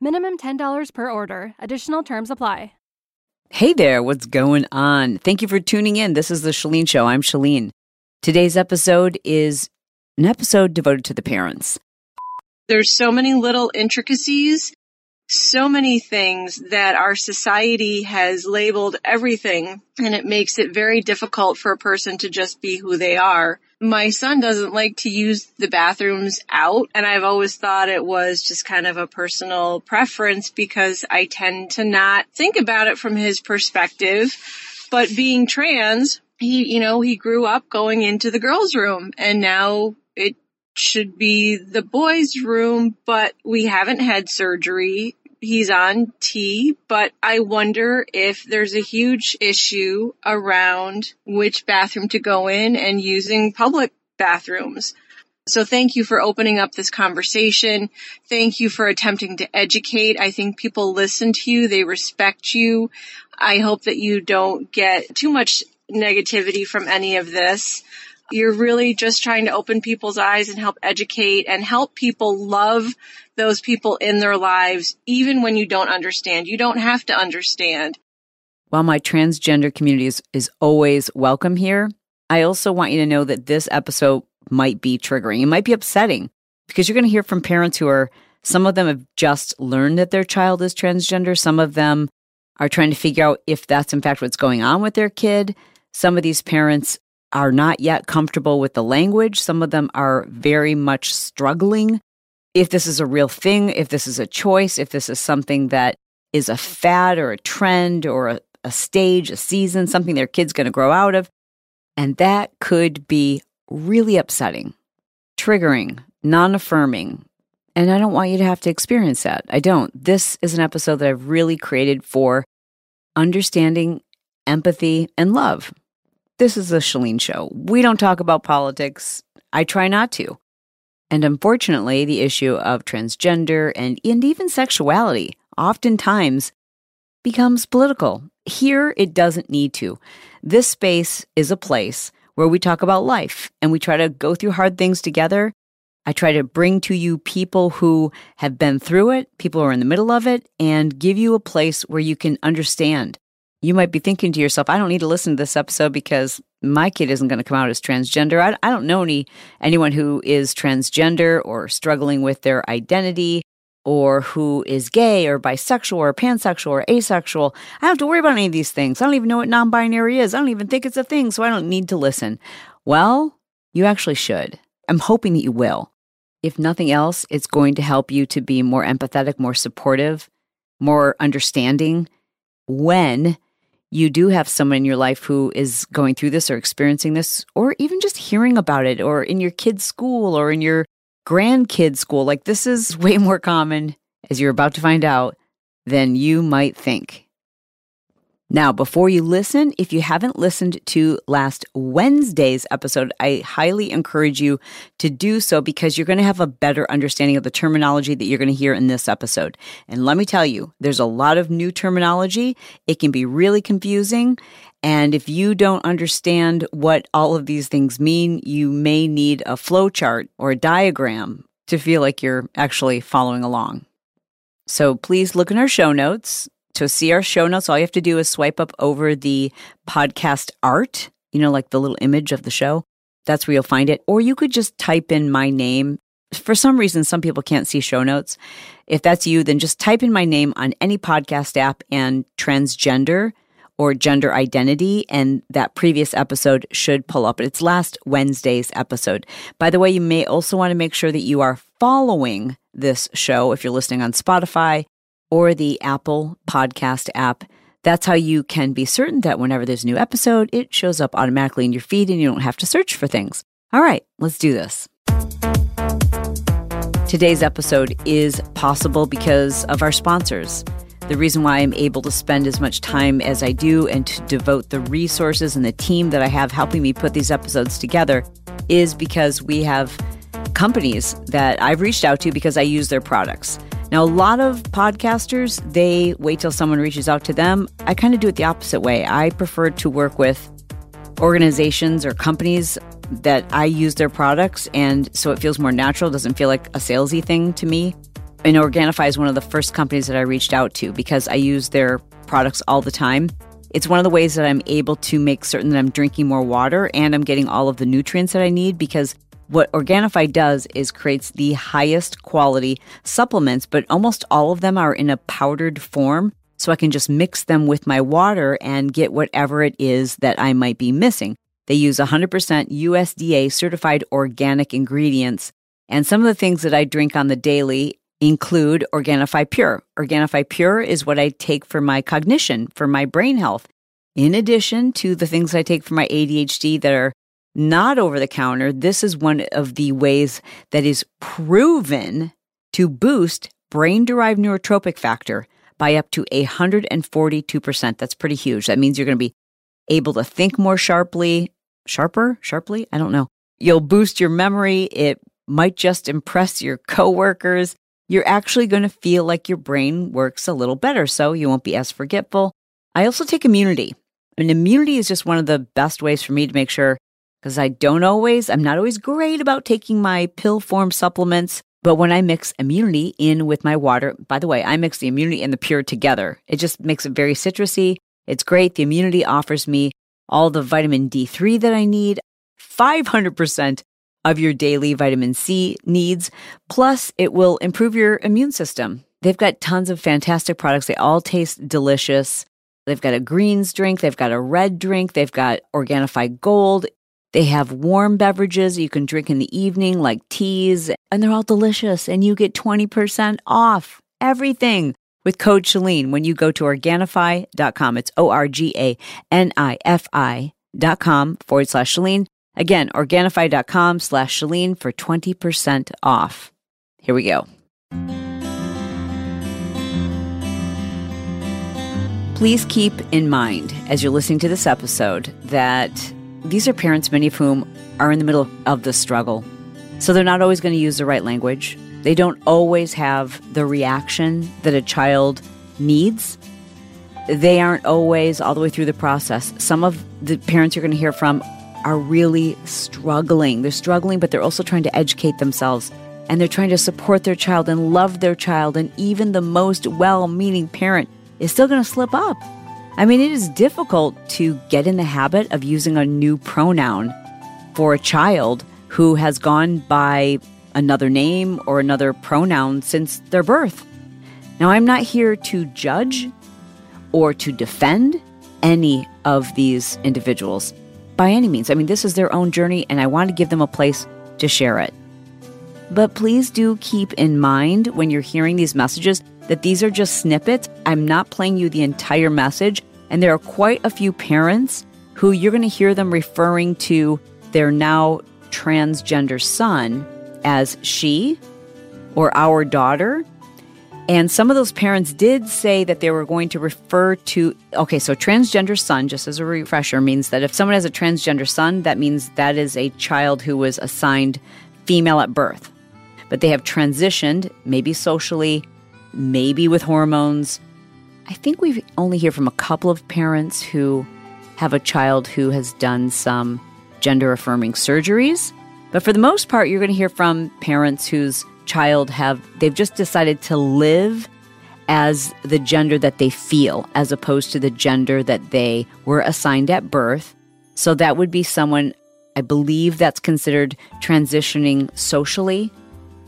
Minimum $10 per order. Additional terms apply. Hey there, what's going on? Thank you for tuning in. This is The Chalene Show. I'm Chalene. Today's episode is an episode devoted to the parents. There's so many little intricacies, so many things that our society has labeled everything, and it makes it very difficult for a person to just be who they are. My son doesn't like to use the bathrooms out, and I've always thought it was just kind of a personal preference because I tend to not think about it from his perspective. But being trans, he, you know, he grew up going into the girls' room, and now should be the boys' room, but we haven't had surgery. He's on T, but I wonder if there's a huge issue around which bathroom to go in and using public bathrooms. So thank you for opening up this conversation. Thank you for attempting to educate. I think people listen to you. They respect you. I hope that you don't get too much negativity from any of this. You're really just trying to open people's eyes and help educate and help people love those people in their lives, even when you don't understand. You don't have to understand. While my transgender community is, is always welcome here, I also want you to know that this episode might be triggering. It might be upsetting because you're going to hear from parents who are, some of them have just learned that their child is transgender. Some of them are trying to figure out if that's in fact what's going on with their kid. Some of these parents are not yet comfortable with the language. Some of them are very much struggling. If this is a real thing, if this is a choice, if this is something that is a fad or a trend or a, a stage, a season, something their kid's going to grow out of. And that could be really upsetting, triggering, non affirming. And I don't want you to have to experience that. I don't. This is an episode that I've really created for understanding, empathy, and love. This is the Chalene Show. We don't talk about politics. I try not to. And unfortunately, the issue of transgender and, and even sexuality oftentimes becomes political. Here, it doesn't need to. This space is a place where we talk about life and we try to go through hard things together. I try to bring to you people who have been through it, people who are in the middle of it, and give you a place where you can understand you might be thinking to yourself, I don't need to listen to this episode because my kid isn't going to come out as transgender. I, I don't know any anyone who is transgender or struggling with their identity or who is gay or bisexual or pansexual or asexual. I don't have to worry about any of these things. I don't even know what non binary is. I don't even think it's a thing, so I don't need to listen. Well, you actually should. I'm hoping that you will. If nothing else, it's going to help you to be more empathetic, more supportive, more understanding when you do have someone in your life who is going through this or experiencing this, or even just hearing about it, or in your kid's school or in your grandkid's school, like this is way more common, as you're about to find out, than you might think. Now, before you listen, if you haven't listened to last Wednesday's episode, I highly encourage you to do so because you're going to have a better understanding of the terminology that you're going to hear in this episode. And let me tell you, there's a lot of new terminology. It can be really confusing. And if you don't understand what all of these things mean, you may need a flow chart or a diagram to feel like you're actually following along. So please look in our show notes to see our show notes, all you have to do is swipe up over the podcast art, you know, like the little image of the show. That's where you'll find it. Or you could just type in my name. For some reason, some people can't see show notes. If that's you, then just type in my name on any podcast app and transgender or gender identity, and that previous episode should pull up. It's last Wednesday's episode. By the way, you may also want to make sure that you are following this show if you're listening on Spotify or the Apple Podcast app. That's how you can be certain that whenever there's a new episode, it shows up automatically in your feed and you don't have to search for things. All right, let's do this. Today's episode is possible because of our sponsors. The reason why I'm able to spend as much time as I do and to devote the resources and the team that I have helping me put these episodes together is because we have companies that I've reached out to because I use their products. Now, a lot of podcasters, they wait till someone reaches out to them. I kind of do it the opposite way. I prefer to work with organizations or companies that I use their products, and so it feels more natural, doesn't feel like a salesy thing to me. And Organifi is one of the first companies that I reached out to because I use their products all the time. It's one of the ways that I'm able to make certain that I'm drinking more water and I'm getting all of the nutrients that I need because what Organifi does is creates the highest quality supplements, but almost all of them are in a powdered form. So I can just mix them with my water and get whatever it is that I might be missing. They use 100% USDA certified organic ingredients. And some of the things that I drink on the daily include Organifi Pure. Organifi Pure is what I take for my cognition, for my brain health. In addition to the things I take for my ADHD that are not over the counter, this is one of the ways that is proven to boost brain derived neurotrophic factor by up to 142%. That's pretty huge. That means you're going to be able to think more sharply, sharper, sharply. I don't know. You'll boost your memory. It might just impress your coworkers. You're actually going to feel like your brain works a little better, so you won't be as forgetful. I also take immunity. And immunity is just one of the best ways for me to make sure because I don't always, I'm not always great about taking my pill form supplements. But when I mix immunity in with my water, by the way, I mix the immunity and the pure together. It just makes it very citrusy. It's great. The immunity offers me all the vitamin D3 that I need, 500% of your daily vitamin C needs. Plus, it will improve your immune system. They've got tons of fantastic products. They all taste delicious. They've got a greens drink, they've got a red drink, they've got Organifi Gold. They have warm beverages you can drink in the evening, like teas, and they're all delicious. And you get 20% off everything with code Chalene when you go to Organifi.com. It's O R G A N I F I.com forward slash Chalene. Again, Organifi.com slash Chalene for 20% off. Here we go. Please keep in mind as you're listening to this episode that these are parents, many of whom are in the middle of the struggle. So they're not always going to use the right language. They don't always have the reaction that a child needs. They aren't always all the way through the process. Some of the parents you're going to hear from are really struggling. They're struggling, but they're also trying to educate themselves and they're trying to support their child and love their child. And even the most well meaning parent is still going to slip up. I mean, it is difficult to get in the habit of using a new pronoun for a child who has gone by another name or another pronoun since their birth. Now, I'm not here to judge or to defend any of these individuals by any means. I mean, this is their own journey, and I want to give them a place to share it. But please do keep in mind when you're hearing these messages that these are just snippets. I'm not playing you the entire message. And there are quite a few parents who you're going to hear them referring to their now transgender son as she or our daughter. And some of those parents did say that they were going to refer to, okay, so transgender son, just as a refresher, means that if someone has a transgender son, that means that is a child who was assigned female at birth. But they have transitioned, maybe socially, maybe with hormones. I think we only hear from a couple of parents who have a child who has done some gender affirming surgeries. But for the most part, you're going to hear from parents whose child have they've just decided to live as the gender that they feel as opposed to the gender that they were assigned at birth. So that would be someone I believe that's considered transitioning socially.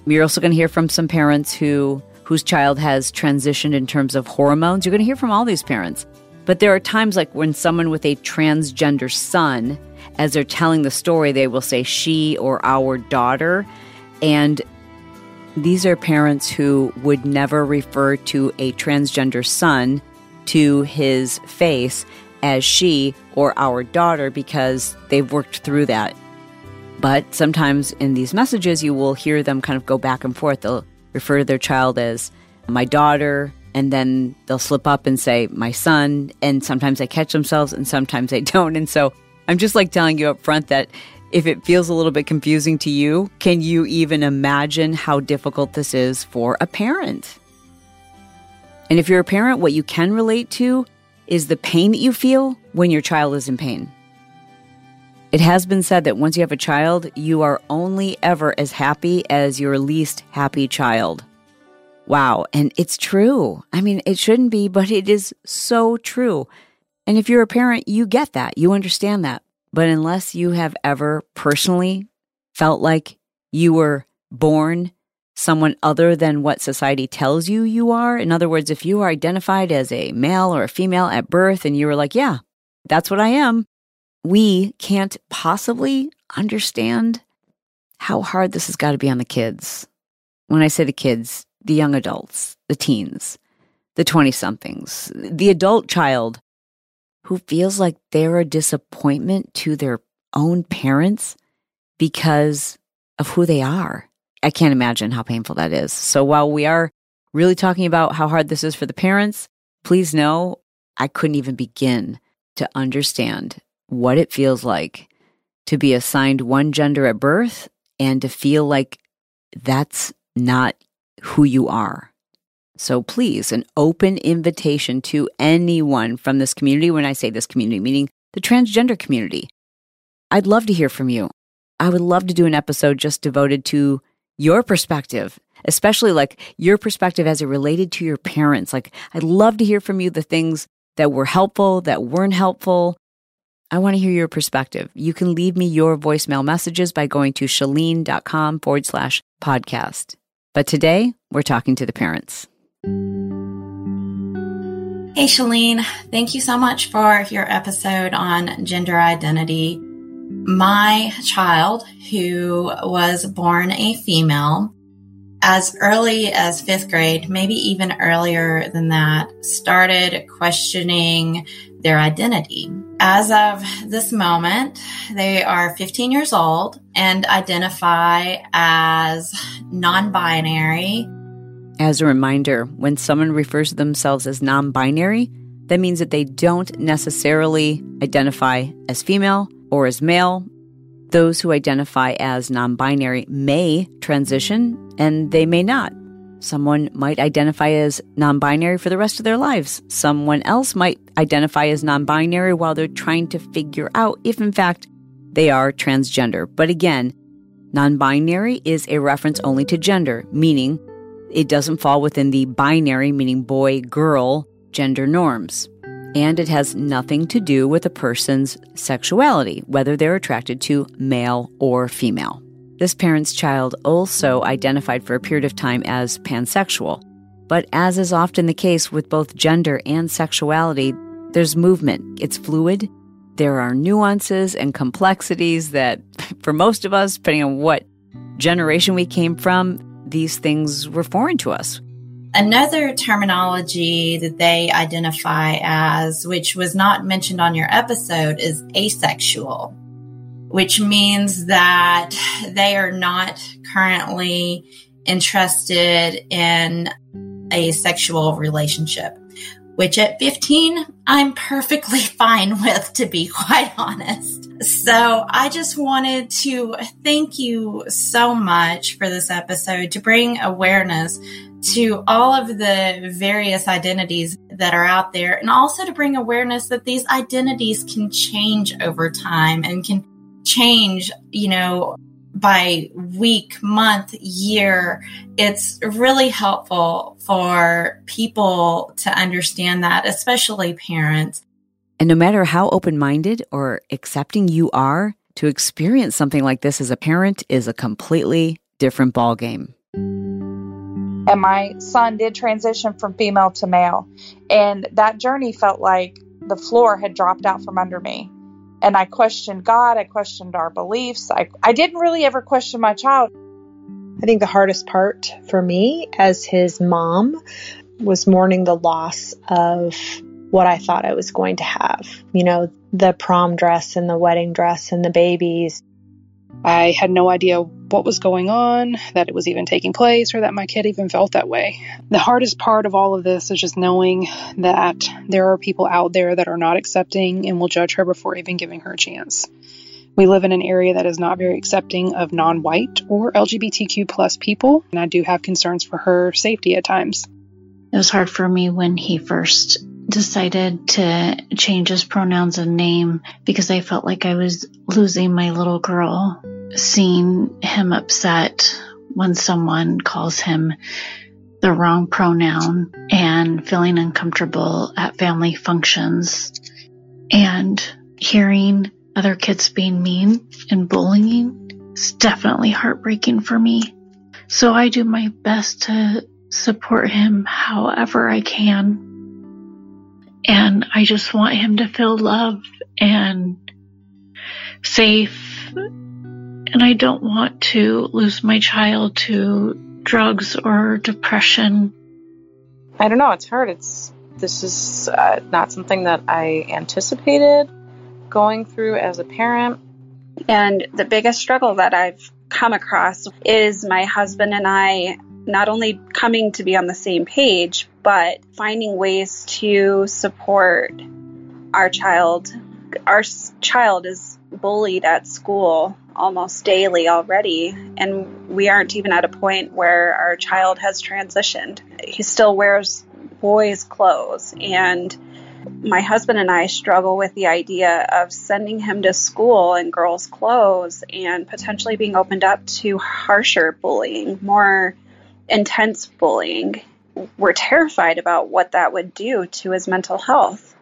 You're also going to hear from some parents who whose child has transitioned in terms of hormones. You're going to hear from all these parents. But there are times like when someone with a transgender son, as they're telling the story, they will say she or our daughter. And these are parents who would never refer to a transgender son to his face as she or our daughter because they've worked through that. But sometimes in these messages, you will hear them kind of go back and forth. They'll refer to their child as my daughter, and then they'll slip up and say my son. And sometimes they catch themselves and sometimes they don't. And so I'm just like telling you up front that if it feels a little bit confusing to you, can you even imagine how difficult this is for a parent? And if you're a parent, what you can relate to is the pain that you feel when your child is in pain. It has been said that once you have a child, you are only ever as happy as your least happy child. Wow. And it's true. I mean, it shouldn't be, but it is so true. And if you're a parent, you get that. You understand that. But unless you have ever personally felt like you were born someone other than what society tells you you are, in other words, if you are identified as a male or a female at birth and you were like, yeah, that's what I am, we can't possibly understand how hard this has got to be on the kids. When I say the kids, the young adults, the teens, the 20 somethings, the adult child who feels like they're a disappointment to their own parents because of who they are. I can't imagine how painful that is. So while we are really talking about how hard this is for the parents, please know I couldn't even begin to understand what it feels like to be assigned one gender at birth and to feel like that's not who you are. So please, an open invitation to anyone from this community. When I say this community, meaning the transgender community, I'd love to hear from you. I would love to do an episode just devoted to your perspective, especially like your perspective as it related to your parents. Like, I'd love to hear from you the things that were helpful, that weren't helpful, I want to hear your perspective. You can leave me your voicemail messages by going to chalene.com forward slash podcast. But today, we're talking to the parents. Hey, Chalene. Thank you so much for your episode on gender identity. My child, who was born a female, as early as fifth grade, maybe even earlier than that, started questioning their identity. As of this moment, they are 15 years old and identify as non binary. As a reminder, when someone refers to themselves as non binary, that means that they don't necessarily identify as female or as male. Those who identify as non binary may transition and they may not. Someone might identify as non binary for the rest of their lives. Someone else might identify as non binary while they're trying to figure out if, in fact, they are transgender. But again, non binary is a reference only to gender, meaning it doesn't fall within the binary, meaning boy girl, gender norms. And it has nothing to do with a person's sexuality, whether they're attracted to male or female. This parent's child also identified for a period of time as pansexual. But as is often the case with both gender and sexuality, there's movement. It's fluid. There are nuances and complexities that, for most of us, depending on what generation we came from, these things were foreign to us. Another terminology that they identify as, which was not mentioned on your episode, is asexual which means that they are not currently interested in a sexual relationship, which at 15, I'm perfectly fine with, to be quite honest. So I just wanted to thank you so much for this episode to bring awareness to all of the various identities that are out there and also to bring awareness that these identities can change over time and can change, you know, by week, month, year. It's really helpful for people to understand that, especially parents. And no matter how open minded or accepting you are, to experience something like this as a parent is a completely different ballgame. And my son did transition from female to male. And that journey felt like the floor had dropped out from under me and I questioned God, I questioned our beliefs. I, I didn't really ever question my child. I think the hardest part for me as his mom was mourning the loss of what I thought I was going to have. You know, the prom dress and the wedding dress and the babies. I had no idea what was going on, that it was even taking place, or that my kid even felt that way. The hardest part of all of this is just knowing that there are people out there that are not accepting and will judge her before even giving her a chance. We live in an area that is not very accepting of non white or LGBTQ plus people, and I do have concerns for her safety at times. It was hard for me when he first decided to change his pronouns and name because I felt like I was losing my little girl. Seeing him upset when someone calls him the wrong pronoun and feeling uncomfortable at family functions and hearing other kids being mean and bullying is definitely heartbreaking for me. So I do my best to support him however I can and I just want him to feel love and safe. And I don't want to lose my child to drugs or depression. I don't know. It's hard. It's this is uh, not something that I anticipated going through as a parent. And the biggest struggle that I've come across is my husband and I not only coming to be on the same page, but finding ways to support our child. Our child is bullied at school almost daily already, and we aren't even at a point where our child has transitioned. He still wears boys' clothes, and my husband and I struggle with the idea of sending him to school in girls' clothes and potentially being opened up to harsher bullying, more intense bullying. We're terrified about what that would do to his mental health.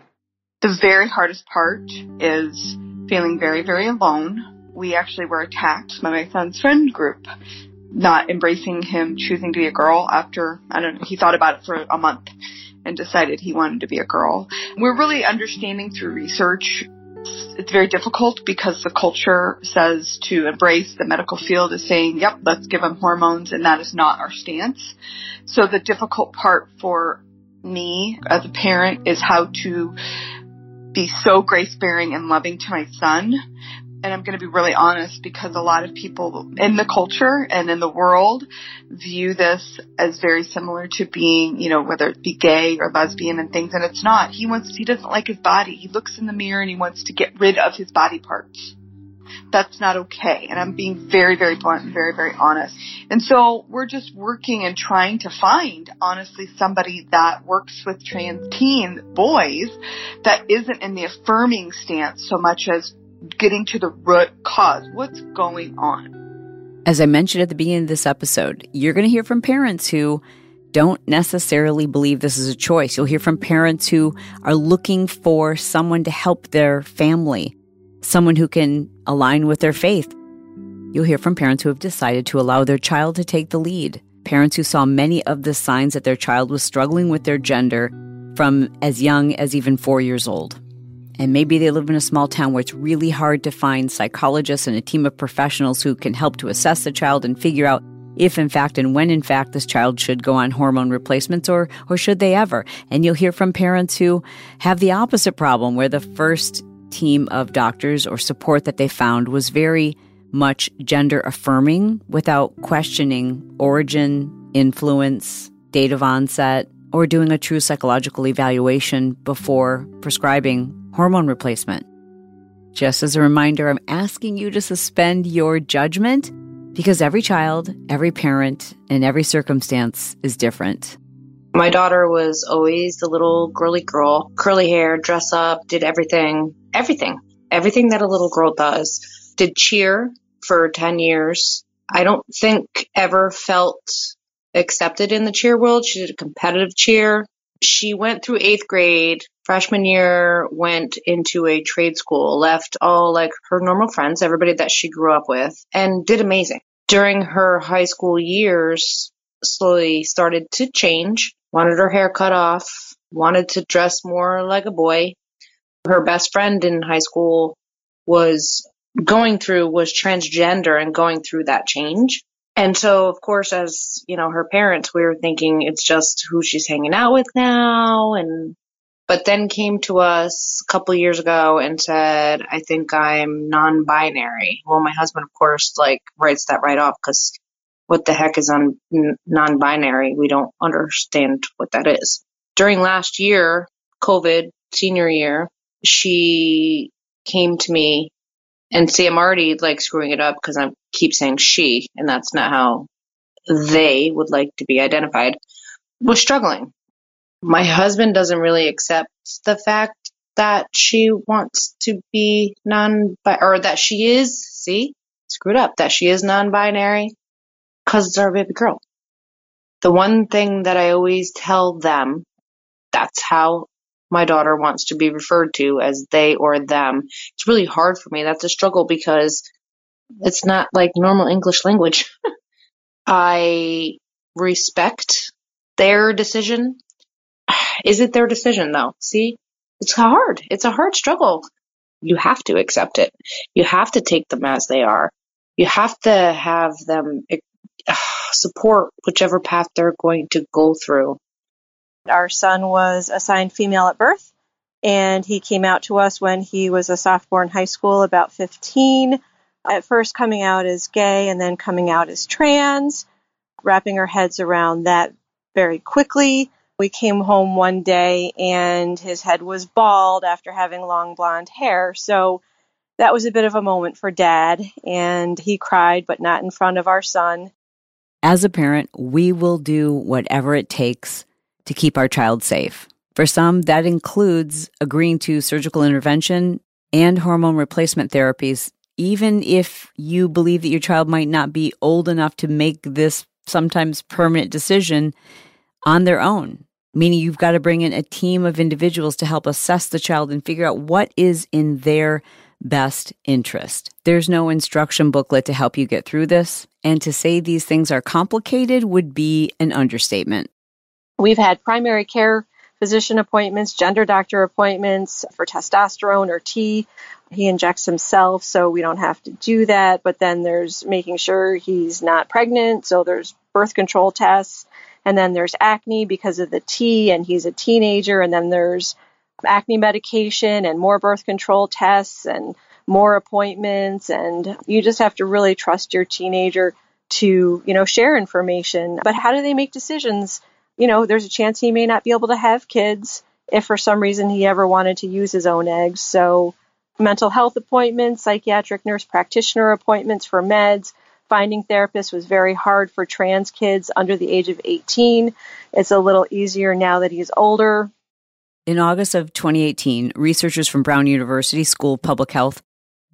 The very hardest part is feeling very, very alone. We actually were attacked by my son's friend group, not embracing him choosing to be a girl after, I don't know, he thought about it for a month and decided he wanted to be a girl. We're really understanding through research it's very difficult because the culture says to embrace the medical field is saying, yep, let's give them hormones, and that is not our stance. So the difficult part for me as a parent is how to be so grace bearing and loving to my son and I'm going to be really honest because a lot of people in the culture and in the world view this as very similar to being, you know, whether it be gay or lesbian and things, and it's not. He wants, he doesn't like his body. He looks in the mirror and he wants to get rid of his body parts. That's not okay. And I'm being very, very blunt and very, very honest. And so we're just working and trying to find, honestly, somebody that works with trans teen boys that isn't in the affirming stance so much as getting to the root cause. What's going on? As I mentioned at the beginning of this episode, you're going to hear from parents who don't necessarily believe this is a choice. You'll hear from parents who are looking for someone to help their family, someone who can align with their faith. You'll hear from parents who have decided to allow their child to take the lead, parents who saw many of the signs that their child was struggling with their gender from as young as even four years old. And maybe they live in a small town where it's really hard to find psychologists and a team of professionals who can help to assess the child and figure out if in fact and when in fact this child should go on hormone replacements or or should they ever. And you'll hear from parents who have the opposite problem where the first team of doctors or support that they found was very much gender affirming without questioning origin, influence, date of onset, or doing a true psychological evaluation before prescribing hormone replacement. Just as a reminder, I'm asking you to suspend your judgment because every child, every parent, and every circumstance is different. My daughter was always the little girly girl, curly hair, dress up, did everything, everything, everything that a little girl does. Did cheer for 10 years. I don't think ever felt accepted in the cheer world. She did a competitive cheer. She went through eighth grade freshman year went into a trade school, left all like her normal friends, everybody that she grew up with, and did amazing. During her high school years, slowly started to change, wanted her hair cut off, wanted to dress more like a boy. Her best friend in high school was going through, was transgender and going through that change. And so, of course, as, you know, her parents, we were thinking it's just who she's hanging out with now and but then came to us a couple years ago and said, I think I'm non binary. Well, my husband, of course, like writes that right off because what the heck is on non binary? We don't understand what that is. During last year, COVID, senior year, she came to me and see, I'm already like screwing it up because I keep saying she, and that's not how they would like to be identified, was struggling my husband doesn't really accept the fact that she wants to be non or that she is see screwed up that she is non-binary because it's our baby girl. The one thing that i always tell them that's how my daughter wants to be referred to as they or them. It's really hard for me. That's a struggle because it's not like normal english language. I respect their decision is it their decision though? See, it's hard. It's a hard struggle. You have to accept it. You have to take them as they are. You have to have them uh, support whichever path they're going to go through. Our son was assigned female at birth, and he came out to us when he was a sophomore in high school, about 15. At first, coming out as gay and then coming out as trans, wrapping our heads around that very quickly. We came home one day and his head was bald after having long blonde hair. So that was a bit of a moment for dad, and he cried, but not in front of our son. As a parent, we will do whatever it takes to keep our child safe. For some, that includes agreeing to surgical intervention and hormone replacement therapies, even if you believe that your child might not be old enough to make this sometimes permanent decision on their own meaning you've got to bring in a team of individuals to help assess the child and figure out what is in their best interest. There's no instruction booklet to help you get through this, and to say these things are complicated would be an understatement. We've had primary care physician appointments, gender doctor appointments for testosterone or T. He injects himself, so we don't have to do that. But then there's making sure he's not pregnant, so there's birth control tests. And then there's acne because of the T, and he's a teenager. And then there's acne medication and more birth control tests and more appointments. And you just have to really trust your teenager to, you know, share information. But how do they make decisions? You know, there's a chance he may not be able to have kids if for some reason he ever wanted to use his own eggs. So, mental health appointments, psychiatric nurse practitioner appointments for meds, Finding therapists was very hard for trans kids under the age of 18. It's a little easier now that he's older. In August of 2018, researchers from Brown University School of Public Health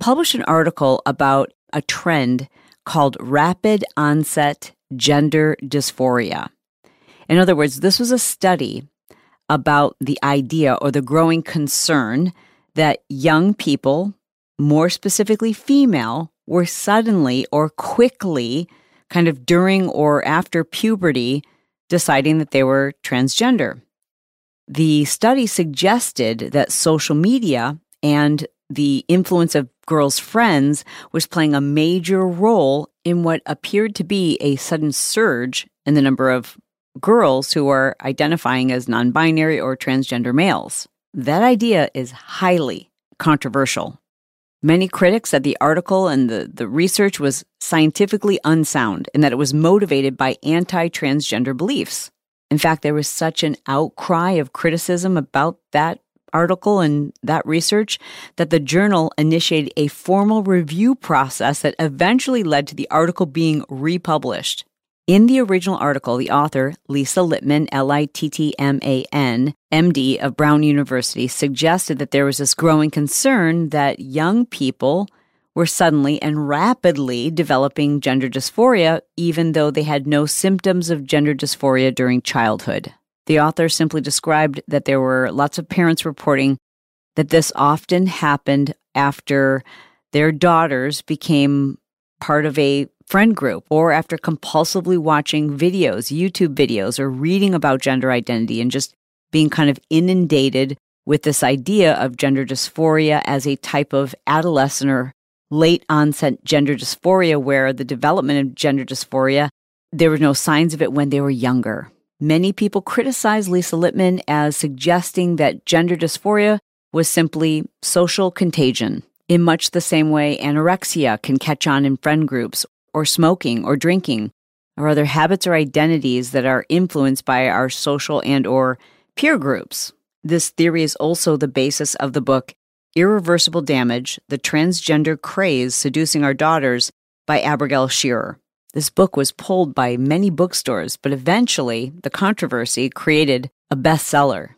published an article about a trend called rapid onset gender dysphoria. In other words, this was a study about the idea or the growing concern that young people, more specifically female, were suddenly or quickly, kind of during or after puberty, deciding that they were transgender. The study suggested that social media and the influence of girls' friends was playing a major role in what appeared to be a sudden surge in the number of girls who are identifying as non binary or transgender males. That idea is highly controversial. Many critics said the article and the, the research was scientifically unsound and that it was motivated by anti transgender beliefs. In fact, there was such an outcry of criticism about that article and that research that the journal initiated a formal review process that eventually led to the article being republished. In the original article, the author, Lisa Littman, L I T T M A N, MD of Brown University, suggested that there was this growing concern that young people were suddenly and rapidly developing gender dysphoria, even though they had no symptoms of gender dysphoria during childhood. The author simply described that there were lots of parents reporting that this often happened after their daughters became part of a friend group or after compulsively watching videos, YouTube videos, or reading about gender identity and just being kind of inundated with this idea of gender dysphoria as a type of adolescent or late onset gender dysphoria, where the development of gender dysphoria, there were no signs of it when they were younger. Many people criticize Lisa Littman as suggesting that gender dysphoria was simply social contagion, in much the same way anorexia can catch on in friend groups, or smoking, or drinking, or other habits or identities that are influenced by our social and or peer groups. This theory is also the basis of the book Irreversible Damage: The Transgender Craze Seducing Our Daughters by Abigail Shrier. This book was pulled by many bookstores, but eventually the controversy created a bestseller.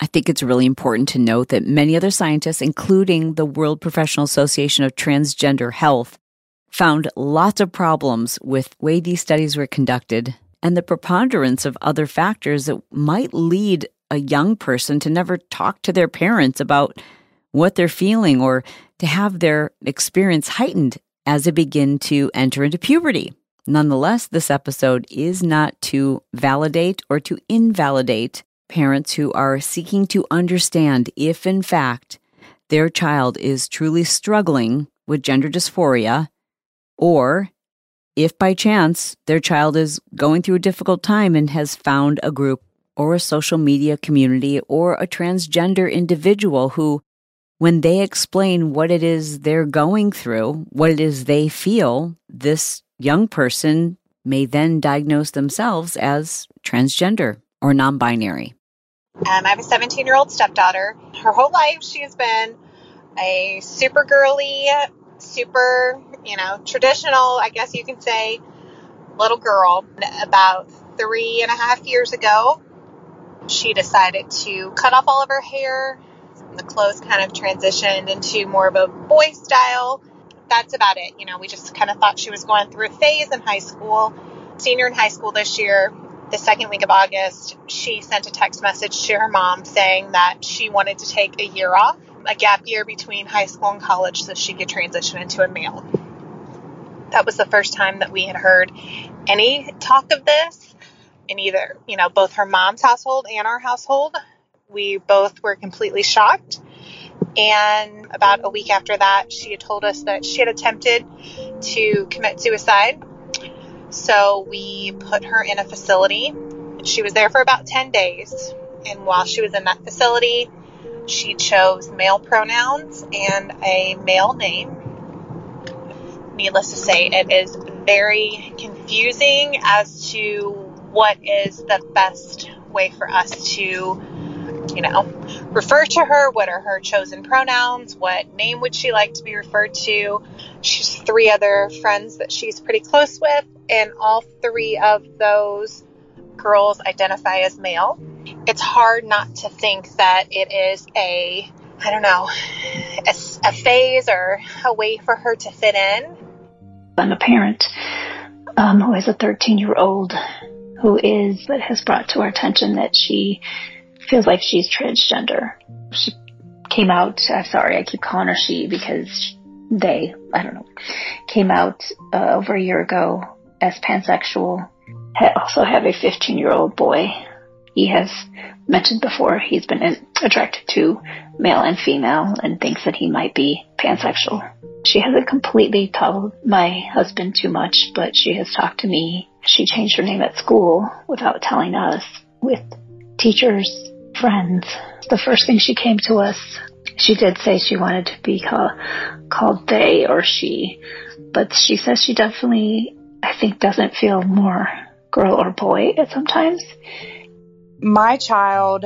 I think it's really important to note that many other scientists, including the World Professional Association of Transgender Health, found lots of problems with way these studies were conducted and the preponderance of other factors that might lead a young person to never talk to their parents about what they're feeling or to have their experience heightened as they begin to enter into puberty. Nonetheless, this episode is not to validate or to invalidate parents who are seeking to understand if, in fact, their child is truly struggling with gender dysphoria, or if by chance their child is going through a difficult time and has found a group or a social media community or a transgender individual who when they explain what it is they're going through, what it is they feel, this young person may then diagnose themselves as transgender or non binary. Um, I have a 17 year old stepdaughter. Her whole life, she has been a super girly, super, you know, traditional, I guess you can say, little girl. About three and a half years ago, she decided to cut off all of her hair, the clothes kind of transitioned into more of a boy style. That's about it. You know, we just kind of thought she was going through a phase in high school. Senior in high school this year, the second week of August, she sent a text message to her mom saying that she wanted to take a year off, a gap year between high school and college, so she could transition into a male. That was the first time that we had heard any talk of this in either, you know, both her mom's household and our household we both were completely shocked. And about a week after that, she had told us that she had attempted to commit suicide. So we put her in a facility. She was there for about 10 days. And while she was in that facility, she chose male pronouns and a male name. Needless to say, it is very confusing as to what is the best way for us to you know, refer to her? What are her chosen pronouns? What name would she like to be referred to? She's three other friends that she's pretty close with, and all three of those girls identify as male. It's hard not to think that it is a, I don't know, a, a phase or a way for her to fit in. I'm a parent um, who has a 13 year old who is, that has brought to our attention that she feels like she's transgender. She came out, I'm sorry, I keep calling her she because they, I don't know, came out uh, over a year ago as pansexual. I also have a 15 year old boy. He has mentioned before he's been attracted to male and female and thinks that he might be pansexual. She hasn't completely told my husband too much, but she has talked to me. She changed her name at school without telling us with teachers friends. The first thing she came to us, she did say she wanted to be call, called they or she, but she says she definitely, I think, doesn't feel more girl or boy sometimes. My child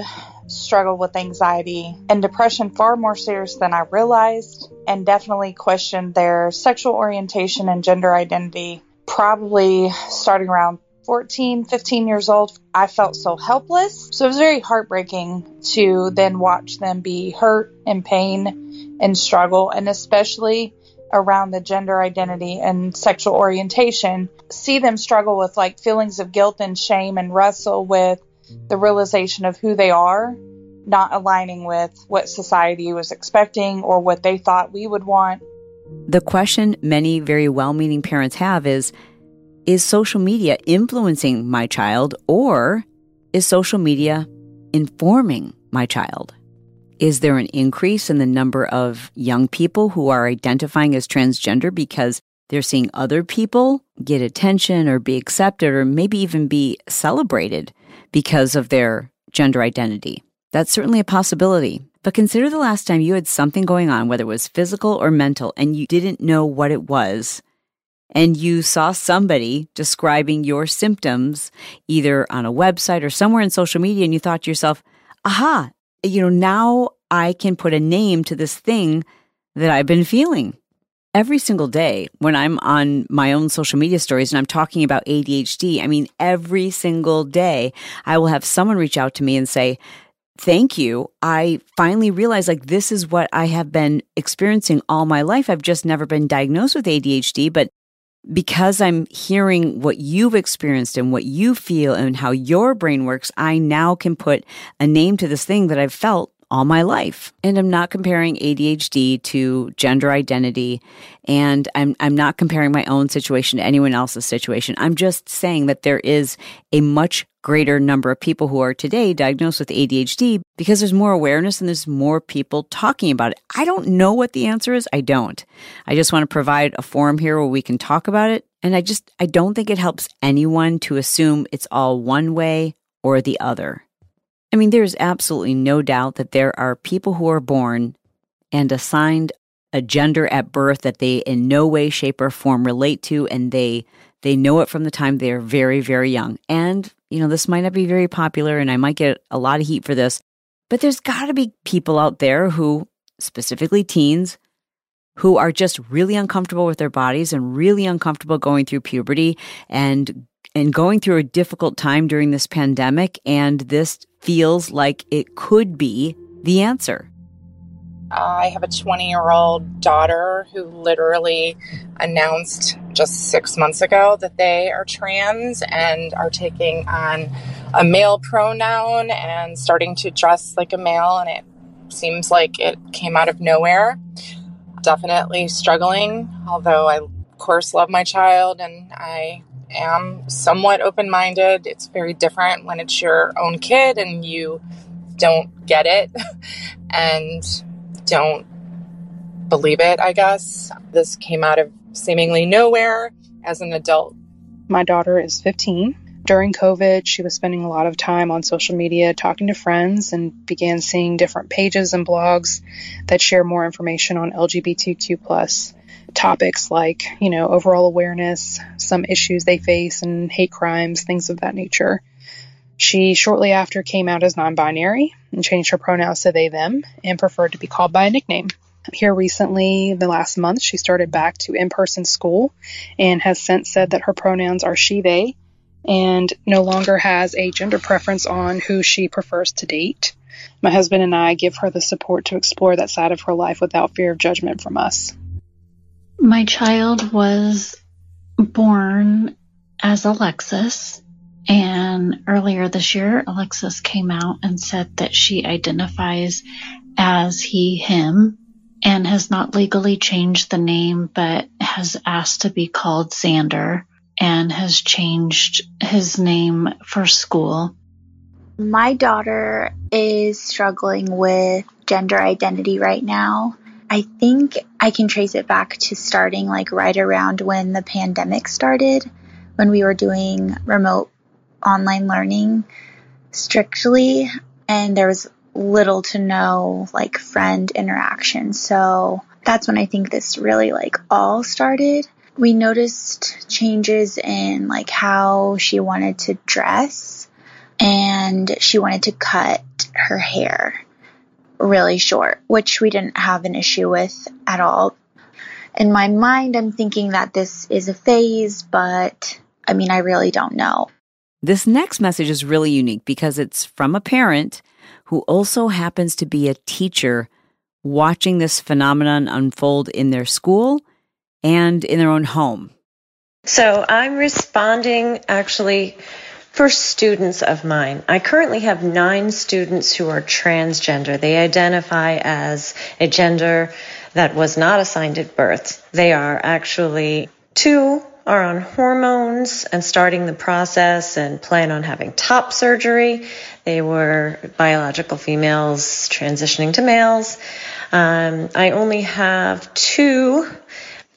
struggled with anxiety and depression far more serious than I realized, and definitely questioned their sexual orientation and gender identity, probably starting around 14, 15 years old, I felt so helpless. So it was very heartbreaking to then watch them be hurt and pain and struggle, and especially around the gender identity and sexual orientation. See them struggle with like feelings of guilt and shame and wrestle with the realization of who they are, not aligning with what society was expecting or what they thought we would want. The question many very well meaning parents have is is social media influencing my child or is social media informing my child? Is there an increase in the number of young people who are identifying as transgender because they're seeing other people get attention or be accepted or maybe even be celebrated because of their gender identity. That's certainly a possibility. But consider the last time you had something going on, whether it was physical or mental, and you didn't know what it was. And you saw somebody describing your symptoms either on a website or somewhere in social media, and you thought to yourself, aha, you know, now I can put a name to this thing that I've been feeling. Every single day when I'm on my own social media stories and I'm talking about ADHD, I mean, every single day I will have someone reach out to me and say, Thank you. I finally realized like this is what I have been experiencing all my life. I've just never been diagnosed with ADHD, but because I'm hearing what you've experienced and what you feel and how your brain works, I now can put a name to this thing that I've felt all my life. And I'm not comparing ADHD to gender identity. And I'm, I'm not comparing my own situation to anyone else's situation. I'm just saying that there is a much greater number of people who are today diagnosed with ADHD because there's more awareness and there's more people talking about it. I don't know what the answer is. I don't. I just want to provide a forum here where we can talk about it. And I just, I don't think it helps anyone to assume it's all one way or the other. I mean, there's absolutely no doubt that there are people who are born and assigned a gender at birth that they in no way, shape, or form relate to, and they they know it from the time they're very, very young. And, you know, this might not be very popular, and I might get a lot of heat for this, but there's got to be people out there who, specifically teens, who are just really uncomfortable with their bodies and really uncomfortable going through puberty and and going through a difficult time during this pandemic and this feels like it could be the answer. I have a 20 year old daughter who literally announced just six months ago that they are trans and are taking on a male pronoun and starting to dress like a male. And it seems like it came out of nowhere. Definitely struggling, although I, of course, love my child and I am somewhat open minded. It's very different when it's your own kid and you don't get it and don't believe it, I guess. This came out of seemingly nowhere as an adult. My daughter is 15. During COVID, she was spending a lot of time on social media talking to friends and began seeing different pages and blogs that share more information on LGBTQ plus topics like, you know, overall awareness, some issues they face, and hate crimes, things of that nature. She shortly after came out as non binary and changed her pronouns to they, them, and preferred to be called by a nickname. Here recently, the last month, she started back to in person school and has since said that her pronouns are she, they, and no longer has a gender preference on who she prefers to date. My husband and I give her the support to explore that side of her life without fear of judgment from us. My child was born as Alexis, and earlier this year, Alexis came out and said that she identifies as he, him, and has not legally changed the name, but has asked to be called Xander and has changed his name for school. My daughter is struggling with gender identity right now. I think I can trace it back to starting like right around when the pandemic started, when we were doing remote online learning strictly, and there was little to no like friend interaction. So that's when I think this really like all started. We noticed changes in like how she wanted to dress and she wanted to cut her hair really short, which we didn't have an issue with at all. In my mind, I'm thinking that this is a phase, but I mean, I really don't know. This next message is really unique because it's from a parent who also happens to be a teacher watching this phenomenon unfold in their school and in their own home. So I'm responding actually for students of mine. I currently have nine students who are transgender. They identify as a gender that was not assigned at birth. They are actually two are on hormones and starting the process and plan on having top surgery. They were biological females transitioning to males. Um, I only have two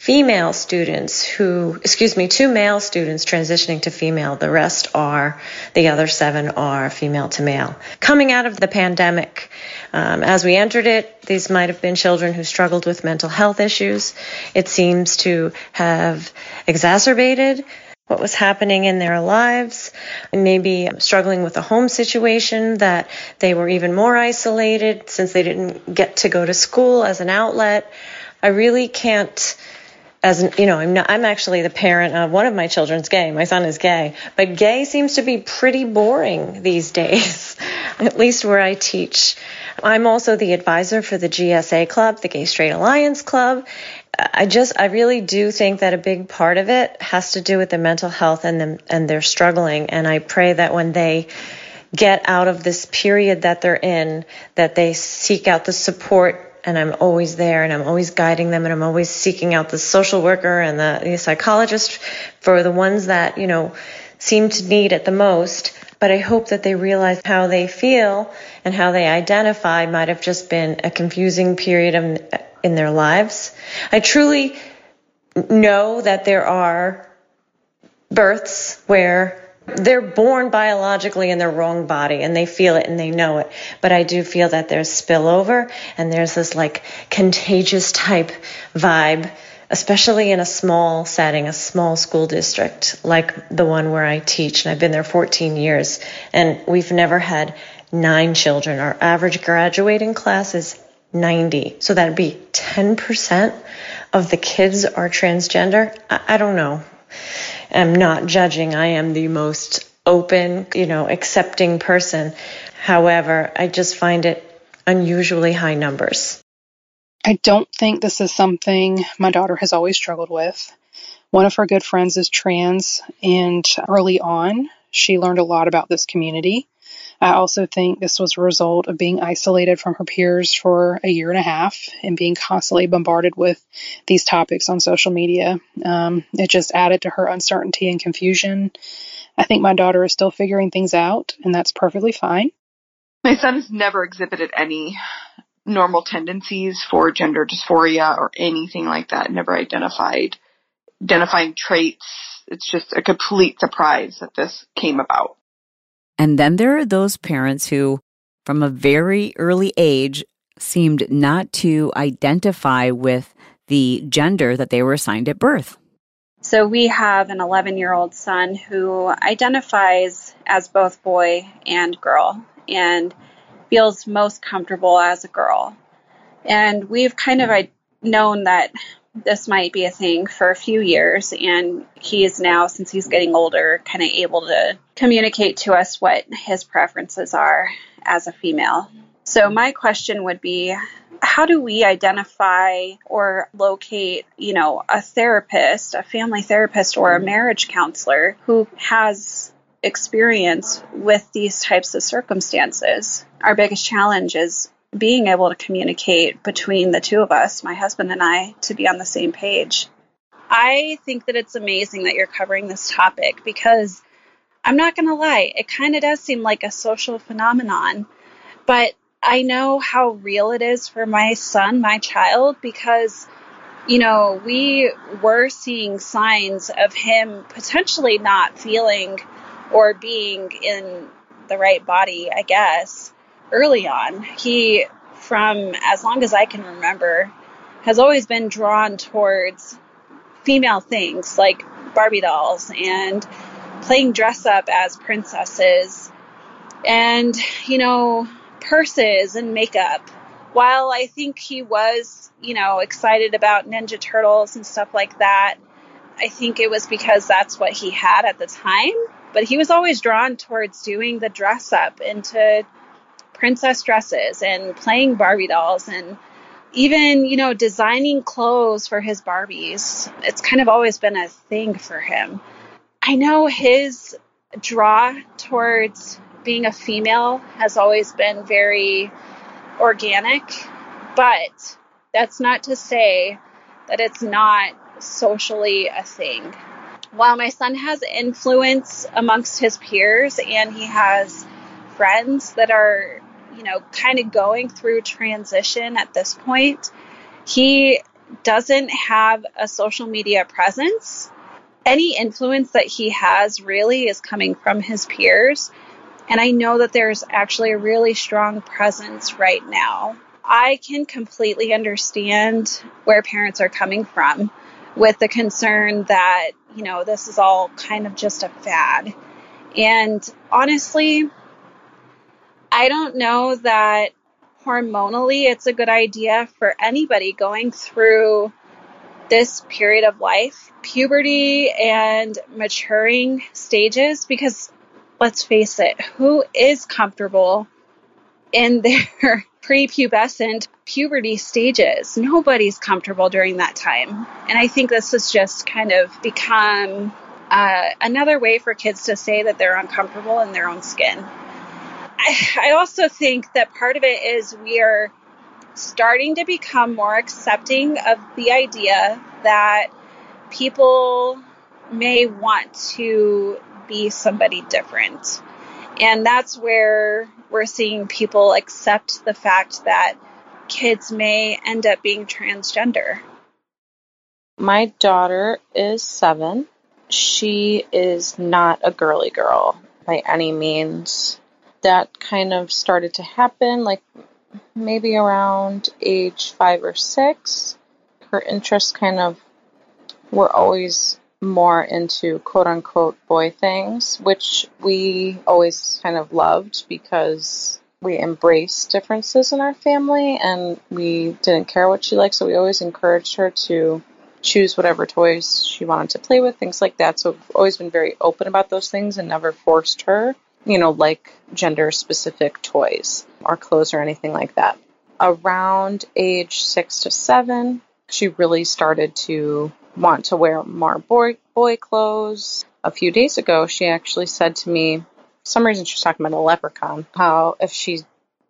female students who, excuse me, two male students transitioning to female. The rest are, the other seven are female to male. Coming out of the pandemic, um, as we entered it, these might have been children who struggled with mental health issues. It seems to have exacerbated what was happening in their lives, maybe struggling with a home situation that they were even more isolated since they didn't get to go to school as an outlet. I really can't as you know, I'm not, I'm actually the parent of one of my children's gay. My son is gay, but gay seems to be pretty boring these days, at least where I teach. I'm also the advisor for the GSA Club, the Gay Straight Alliance Club. I just, I really do think that a big part of it has to do with the mental health and them, and they're struggling. And I pray that when they get out of this period that they're in, that they seek out the support and I'm always there and I'm always guiding them and I'm always seeking out the social worker and the, the psychologist for the ones that, you know, seem to need it the most. But I hope that they realize how they feel and how they identify might have just been a confusing period in their lives. I truly know that there are births where they're born biologically in the wrong body and they feel it and they know it. But I do feel that there's spillover and there's this like contagious type vibe, especially in a small setting, a small school district like the one where I teach. And I've been there 14 years and we've never had nine children. Our average graduating class is 90. So that'd be 10% of the kids are transgender. I, I don't know am not judging. I am the most open, you know, accepting person. However, I just find it unusually high numbers. I don't think this is something my daughter has always struggled with. One of her good friends is trans, and early on, she learned a lot about this community. I also think this was a result of being isolated from her peers for a year and a half and being constantly bombarded with these topics on social media. Um, it just added to her uncertainty and confusion. I think my daughter is still figuring things out, and that's perfectly fine. My son has never exhibited any normal tendencies for gender dysphoria or anything like that, never identified identifying traits. It's just a complete surprise that this came about. And then there are those parents who, from a very early age, seemed not to identify with the gender that they were assigned at birth. So we have an 11 year old son who identifies as both boy and girl and feels most comfortable as a girl. And we've kind of known that this might be a thing for a few years. And he is now, since he's getting older, kind of able to communicate to us what his preferences are as a female. So, my question would be how do we identify or locate, you know, a therapist, a family therapist, or a marriage counselor who has experience with these types of circumstances? Our biggest challenge is being able to communicate between the two of us, my husband and I, to be on the same page. I think that it's amazing that you're covering this topic because I'm not going to lie, it kind of does seem like a social phenomenon, but I know how real it is for my son, my child, because, you know, we were seeing signs of him potentially not feeling or being in the right body, I guess early on. He, from as long as I can remember, has always been drawn towards female things like Barbie dolls and playing dress up as princesses and, you know, purses and makeup. While I think he was, you know, excited about Ninja Turtles and stuff like that, I think it was because that's what he had at the time. But he was always drawn towards doing the dress up and to princess dresses and playing Barbie dolls and even, you know, designing clothes for his Barbies. It's kind of always been a thing for him. I know his draw towards being a female has always been very organic, but that's not to say that it's not socially a thing. While my son has influence amongst his peers and he has friends that are you know, kind of going through transition at this point, he doesn't have a social media presence. Any influence that he has really is coming from his peers. And I know that there's actually a really strong presence right now. I can completely understand where parents are coming from with the concern that, you know, this is all kind of just a fad. And honestly, I don't know that hormonally it's a good idea for anybody going through this period of life, puberty and maturing stages, because let's face it, who is comfortable in their prepubescent puberty stages? Nobody's comfortable during that time. And I think this has just kind of become uh, another way for kids to say that they're uncomfortable in their own skin. I, also think that part of it is we are starting to become more accepting of the idea that people may want to be somebody different. And that's where we're seeing people accept the fact that kids may end up being transgender. My daughter is seven. She is not a girly girl by any means that kind of started to happen, like maybe around age five or six. Her interests kind of were always more into quote unquote boy things, which we always kind of loved because we embraced differences in our family and we didn't care what she liked, so we always encouraged her to choose whatever toys she wanted to play with, things like that. So we've always been very open about those things and never forced her you know, like gender specific toys or clothes or anything like that. Around age six to seven, she really started to want to wear more boy, boy clothes. A few days ago, she actually said to me, for some reason she was talking about a leprechaun, how if she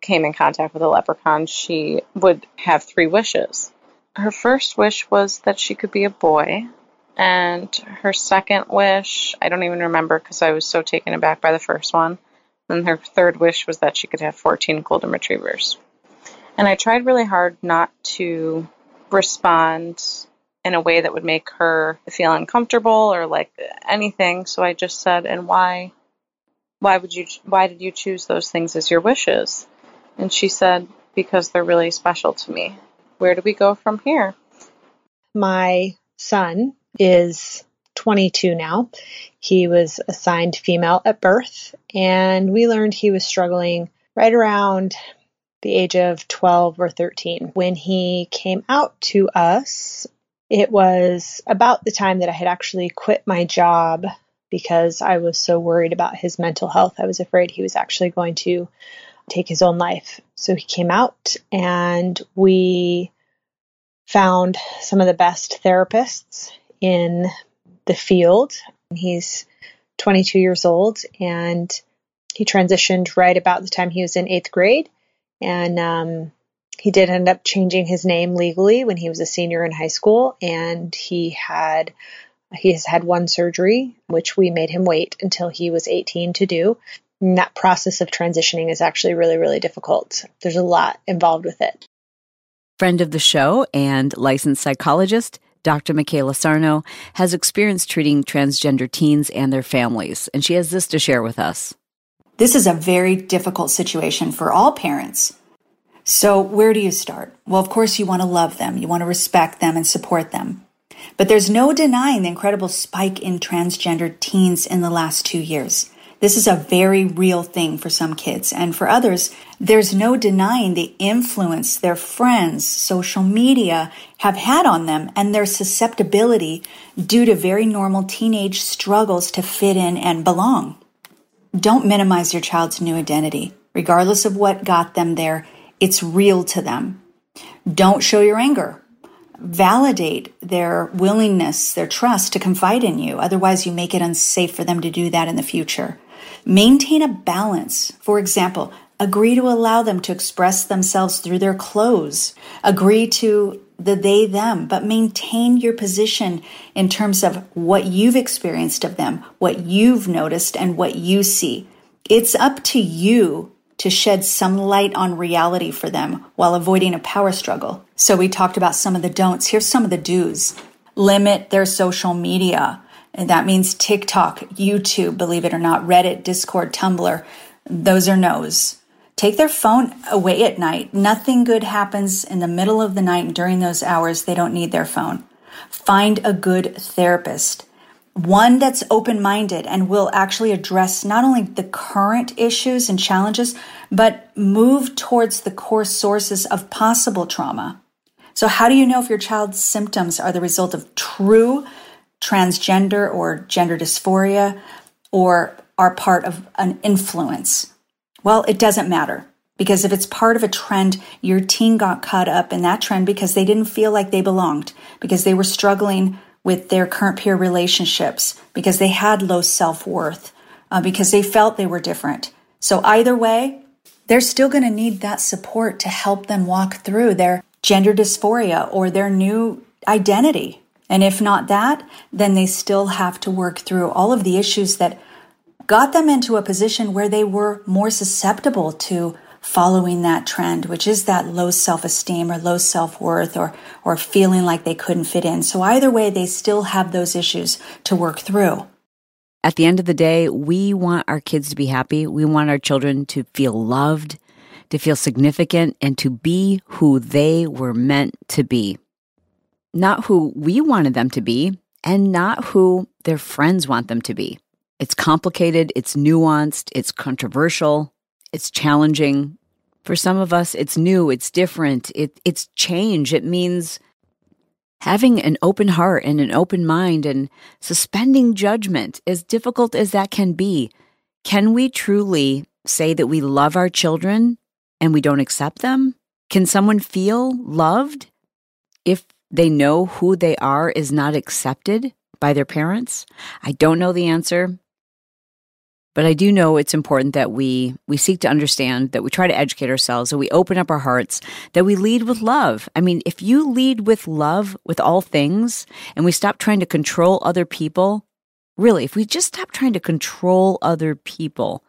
came in contact with a leprechaun, she would have three wishes. Her first wish was that she could be a boy. And her second wish, I don't even remember because I was so taken aback by the first one. And her third wish was that she could have 14 golden retrievers. And I tried really hard not to respond in a way that would make her feel uncomfortable or like anything. So I just said, "And why? Why would you? Why did you choose those things as your wishes?" And she said, "Because they're really special to me." Where do we go from here? My son is 22 now. He was assigned female at birth, and we learned he was struggling right around the age of 12 or 13. When he came out to us, it was about the time that I had actually quit my job because I was so worried about his mental health. I was afraid he was actually going to take his own life. So he came out and we found some of the best therapists in the field. He's 22 years old and he transitioned right about the time he was in eighth grade. And um, he did end up changing his name legally when he was a senior in high school. And he had he has had one surgery, which we made him wait until he was 18 to do. And that process of transitioning is actually really, really difficult. There's a lot involved with it. Friend of the show and licensed psychologist, Dr. Michaela Sarno has experience treating transgender teens and their families, and she has this to share with us. This is a very difficult situation for all parents. So, where do you start? Well, of course, you want to love them, you want to respect them and support them. But there's no denying the incredible spike in transgender teens in the last two years. This is a very real thing for some kids. And for others, there's no denying the influence their friends, social media have had on them and their susceptibility due to very normal teenage struggles to fit in and belong. Don't minimize your child's new identity. Regardless of what got them there, it's real to them. Don't show your anger. Validate their willingness, their trust to confide in you. Otherwise, you make it unsafe for them to do that in the future. Maintain a balance. For example, agree to allow them to express themselves through their clothes. Agree to the they them, but maintain your position in terms of what you've experienced of them, what you've noticed, and what you see. It's up to you to shed some light on reality for them while avoiding a power struggle. So we talked about some of the don'ts. Here's some of the do's. Limit their social media. And that means TikTok, YouTube, believe it or not, Reddit, Discord, Tumblr. Those are no's. Take their phone away at night. Nothing good happens in the middle of the night during those hours. They don't need their phone. Find a good therapist one that's open minded and will actually address not only the current issues and challenges, but move towards the core sources of possible trauma. So, how do you know if your child's symptoms are the result of true transgender or gender dysphoria or are part of an influence? Well, it doesn't matter because if it's part of a trend, your teen got caught up in that trend because they didn't feel like they belonged, because they were struggling with their current peer relationships because they had low self worth, uh, because they felt they were different. So, either way, they're still going to need that support to help them walk through their gender dysphoria or their new identity. And if not that, then they still have to work through all of the issues that got them into a position where they were more susceptible to following that trend, which is that low self-esteem or low self-worth or, or feeling like they couldn't fit in. So either way, they still have those issues to work through. At the end of the day, we want our kids to be happy. We want our children to feel loved, to feel significant, and to be who they were meant to be. Not who we wanted them to be, and not who their friends want them to be. It's complicated, it's nuanced, it's controversial, it's challenging. For some of us, it's new, it's different, it, it's change. It means having an open heart and an open mind and suspending judgment, as difficult as that can be. Can we truly say that we love our children and we don't accept them? Can someone feel loved if they know who they are is not accepted by their parents? I don't know the answer. But I do know it's important that we we seek to understand, that we try to educate ourselves, that we open up our hearts, that we lead with love. I mean, if you lead with love with all things and we stop trying to control other people, really, if we just stop trying to control other people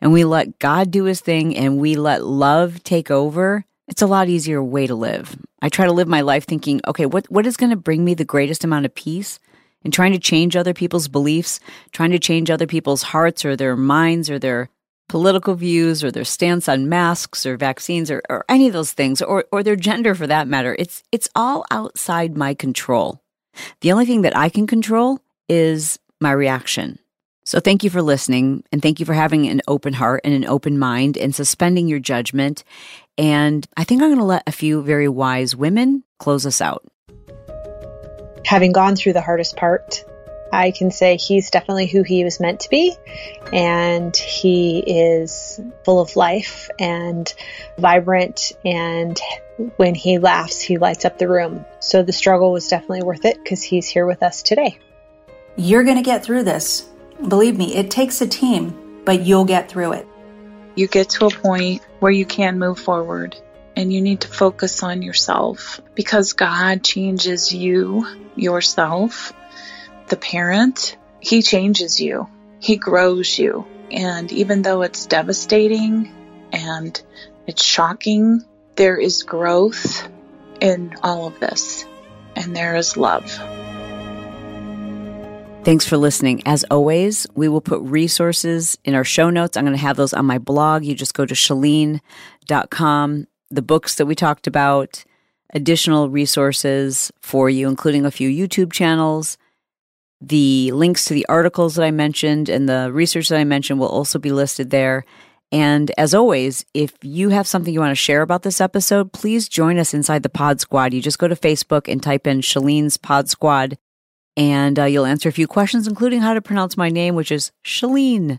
and we let God do his thing and we let love take over, it's a lot easier way to live. I try to live my life thinking, okay, what, what is going to bring me the greatest amount of peace? and trying to change other people's beliefs, trying to change other people's hearts or their minds or their political views or their stance on masks or vaccines or, or any of those things or, or their gender for that matter. It's, it's all outside my control. The only thing that I can control is my reaction. So thank you for listening and thank you for having an open heart and an open mind and suspending your judgment. And I think I'm going to let a few very wise women close us out having gone through the hardest part, I can say he's definitely who he was meant to be. And he is full of life and vibrant. And when he laughs, he lights up the room. So the struggle was definitely worth it because he's here with us today. You're going to get through this. Believe me, it takes a team, but you'll get through it. You get to a point where you can move forward and you need to focus on yourself because God changes you, yourself, the parent. He changes you, He grows you. And even though it's devastating and it's shocking, there is growth in all of this, and there is love. Thanks for listening. As always, we will put resources in our show notes. I'm going to have those on my blog. You just go to chalene.com the books that we talked about, additional resources for you, including a few YouTube channels. The links to the articles that I mentioned and the research that I mentioned will also be listed there. And as always, if you have something you want to share about this episode, please join us inside the Pod Squad. You just go to Facebook and type in Chalene's Pod Squad, and uh, you'll answer a few questions, including how to pronounce my name, which is Chalene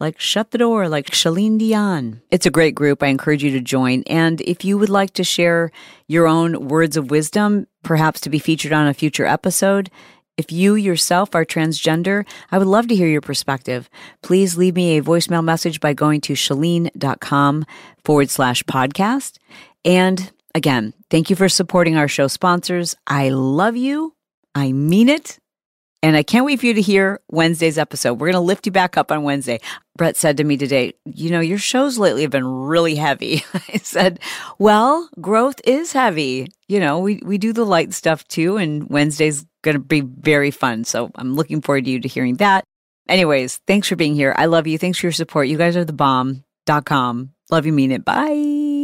like Shut the Door, like Celine Dion. It's a great group. I encourage you to join. And if you would like to share your own words of wisdom, perhaps to be featured on a future episode, if you yourself are transgender, I would love to hear your perspective. Please leave me a voicemail message by going to chalene.com forward slash podcast. And again, thank you for supporting our show sponsors. I love you. I mean it And I can't wait for you to hear Wednesday's episode. We're going to lift you back up on Wednesday. Brett said to me today, You know, your shows lately have been really heavy. I said, Well, growth is heavy. You know, we, we do the light stuff too, and Wednesday's going to be very fun. So I'm looking forward to you to hearing that. Anyways, thanks for being here. I love you. Thanks for your support. You guys are the bomb.com. Love you, mean it. Bye.